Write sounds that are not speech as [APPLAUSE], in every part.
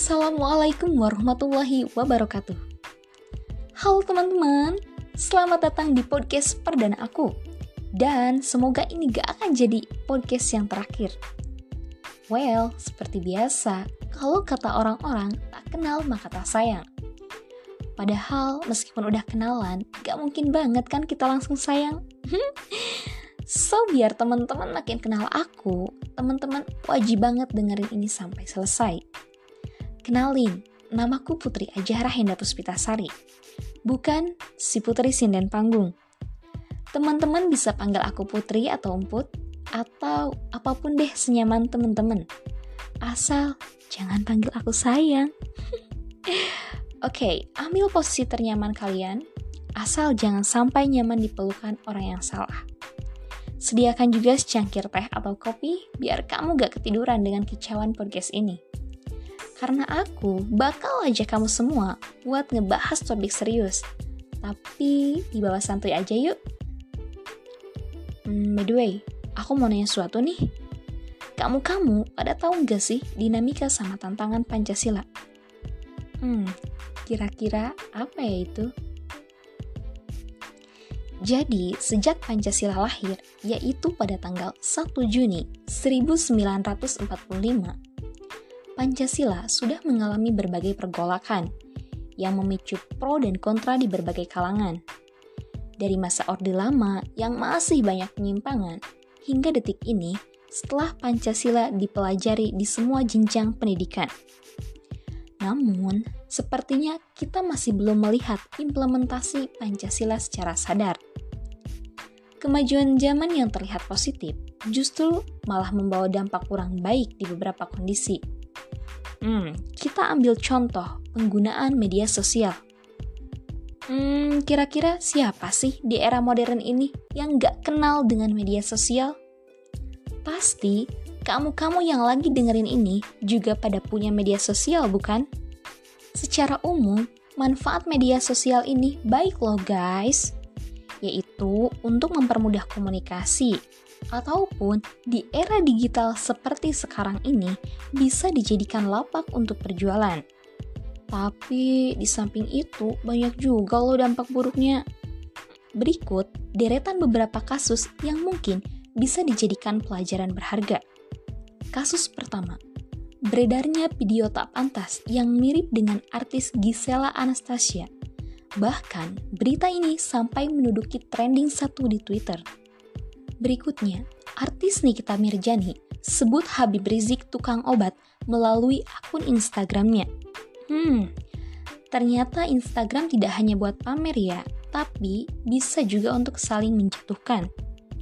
Assalamualaikum warahmatullahi wabarakatuh. Halo teman-teman, selamat datang di podcast perdana aku. Dan semoga ini gak akan jadi podcast yang terakhir. Well, seperti biasa, kalau kata orang-orang tak kenal maka tak sayang. Padahal meskipun udah kenalan, gak mungkin banget kan kita langsung sayang. [LAUGHS] so, biar teman-teman makin kenal aku, teman-teman wajib banget dengerin ini sampai selesai. Kenalin, namaku Putri Ajahra Henda Puspitasari. Bukan si Putri Sinden Panggung. Teman-teman bisa panggil aku Putri atau Umput, atau apa pun deh senyaman teman-teman. Asal jangan panggil aku sayang. [LAUGHS] Oke, okay, ambil posisi ternyaman kalian, asal jangan sampai nyaman dipelukan orang yang salah. Sediakan juga secangkir teh atau kopi biar kamu gak ketiduran dengan kicauan podcast ini. Karena aku bakal aja kamu semua buat ngebahas topik serius. Tapi di bawah santuy aja yuk. Hmm, by the way, aku mau nanya sesuatu nih. Kamu-kamu pada tahu nggak sih dinamika sama tantangan Pancasila? Hmm, kira-kira apa ya itu? Jadi, sejak Pancasila lahir, yaitu pada tanggal 1 Juni 1945, Pancasila sudah mengalami berbagai pergolakan yang memicu pro dan kontra di berbagai kalangan. Dari masa Orde Lama yang masih banyak penyimpangan, hingga detik ini setelah Pancasila dipelajari di semua jenjang pendidikan. Namun, sepertinya kita masih belum melihat implementasi Pancasila secara sadar. Kemajuan zaman yang terlihat positif justru malah membawa dampak kurang baik di beberapa kondisi Hmm, kita ambil contoh penggunaan media sosial. Hmm, kira-kira siapa sih di era modern ini yang gak kenal dengan media sosial? Pasti kamu-kamu yang lagi dengerin ini juga pada punya media sosial, bukan? Secara umum, manfaat media sosial ini baik loh guys, yaitu untuk mempermudah komunikasi, ataupun di era digital seperti sekarang ini bisa dijadikan lapak untuk perjualan. Tapi di samping itu banyak juga loh dampak buruknya. Berikut deretan beberapa kasus yang mungkin bisa dijadikan pelajaran berharga. Kasus pertama, beredarnya video tak pantas yang mirip dengan artis Gisela Anastasia. Bahkan, berita ini sampai menduduki trending satu di Twitter. Berikutnya, artis Nikita Mirjani sebut Habib Rizik tukang obat melalui akun Instagramnya. Hmm, ternyata Instagram tidak hanya buat pamer ya, tapi bisa juga untuk saling menjatuhkan.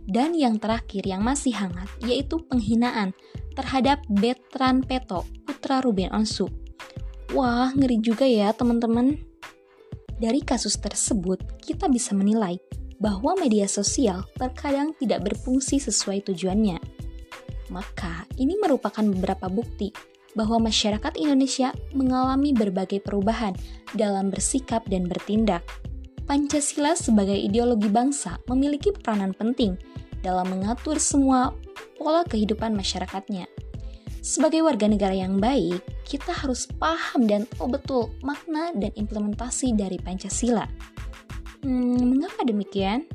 Dan yang terakhir yang masih hangat yaitu penghinaan terhadap Betran Peto, putra Ruben Onsu. Wah, ngeri juga ya teman-teman. Dari kasus tersebut, kita bisa menilai bahwa media sosial terkadang tidak berfungsi sesuai tujuannya. Maka, ini merupakan beberapa bukti bahwa masyarakat Indonesia mengalami berbagai perubahan dalam bersikap dan bertindak. Pancasila sebagai ideologi bangsa memiliki peranan penting dalam mengatur semua pola kehidupan masyarakatnya. Sebagai warga negara yang baik, kita harus paham dan tahu betul makna dan implementasi dari Pancasila. Hmm, mengapa demikian?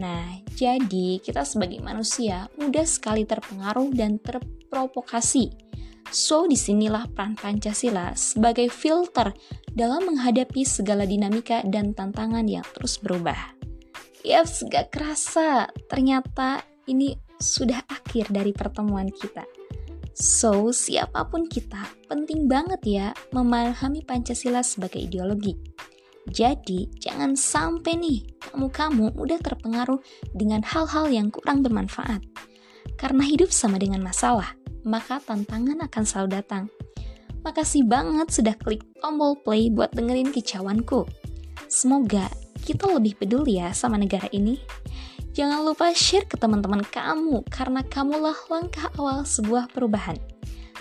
Nah, jadi kita sebagai manusia mudah sekali terpengaruh dan terprovokasi. So, di sinilah peran Pancasila sebagai filter dalam menghadapi segala dinamika dan tantangan yang terus berubah. Yaps, gak kerasa, ternyata ini sudah akhir dari pertemuan kita. So, siapa pun kita, penting banget ya memahami Pancasila sebagai ideologi jadi, jangan sampai nih kamu-kamu udah terpengaruh dengan hal-hal yang kurang bermanfaat. Karena hidup sama dengan masalah, maka tantangan akan selalu datang. Makasih banget sudah klik tombol play buat dengerin kicauanku. Semoga kita lebih peduli ya sama negara ini. Jangan lupa share ke teman-teman kamu karena kamulah langkah awal sebuah perubahan.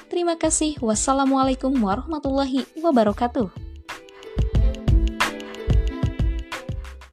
Terima kasih. Wassalamualaikum warahmatullahi wabarakatuh.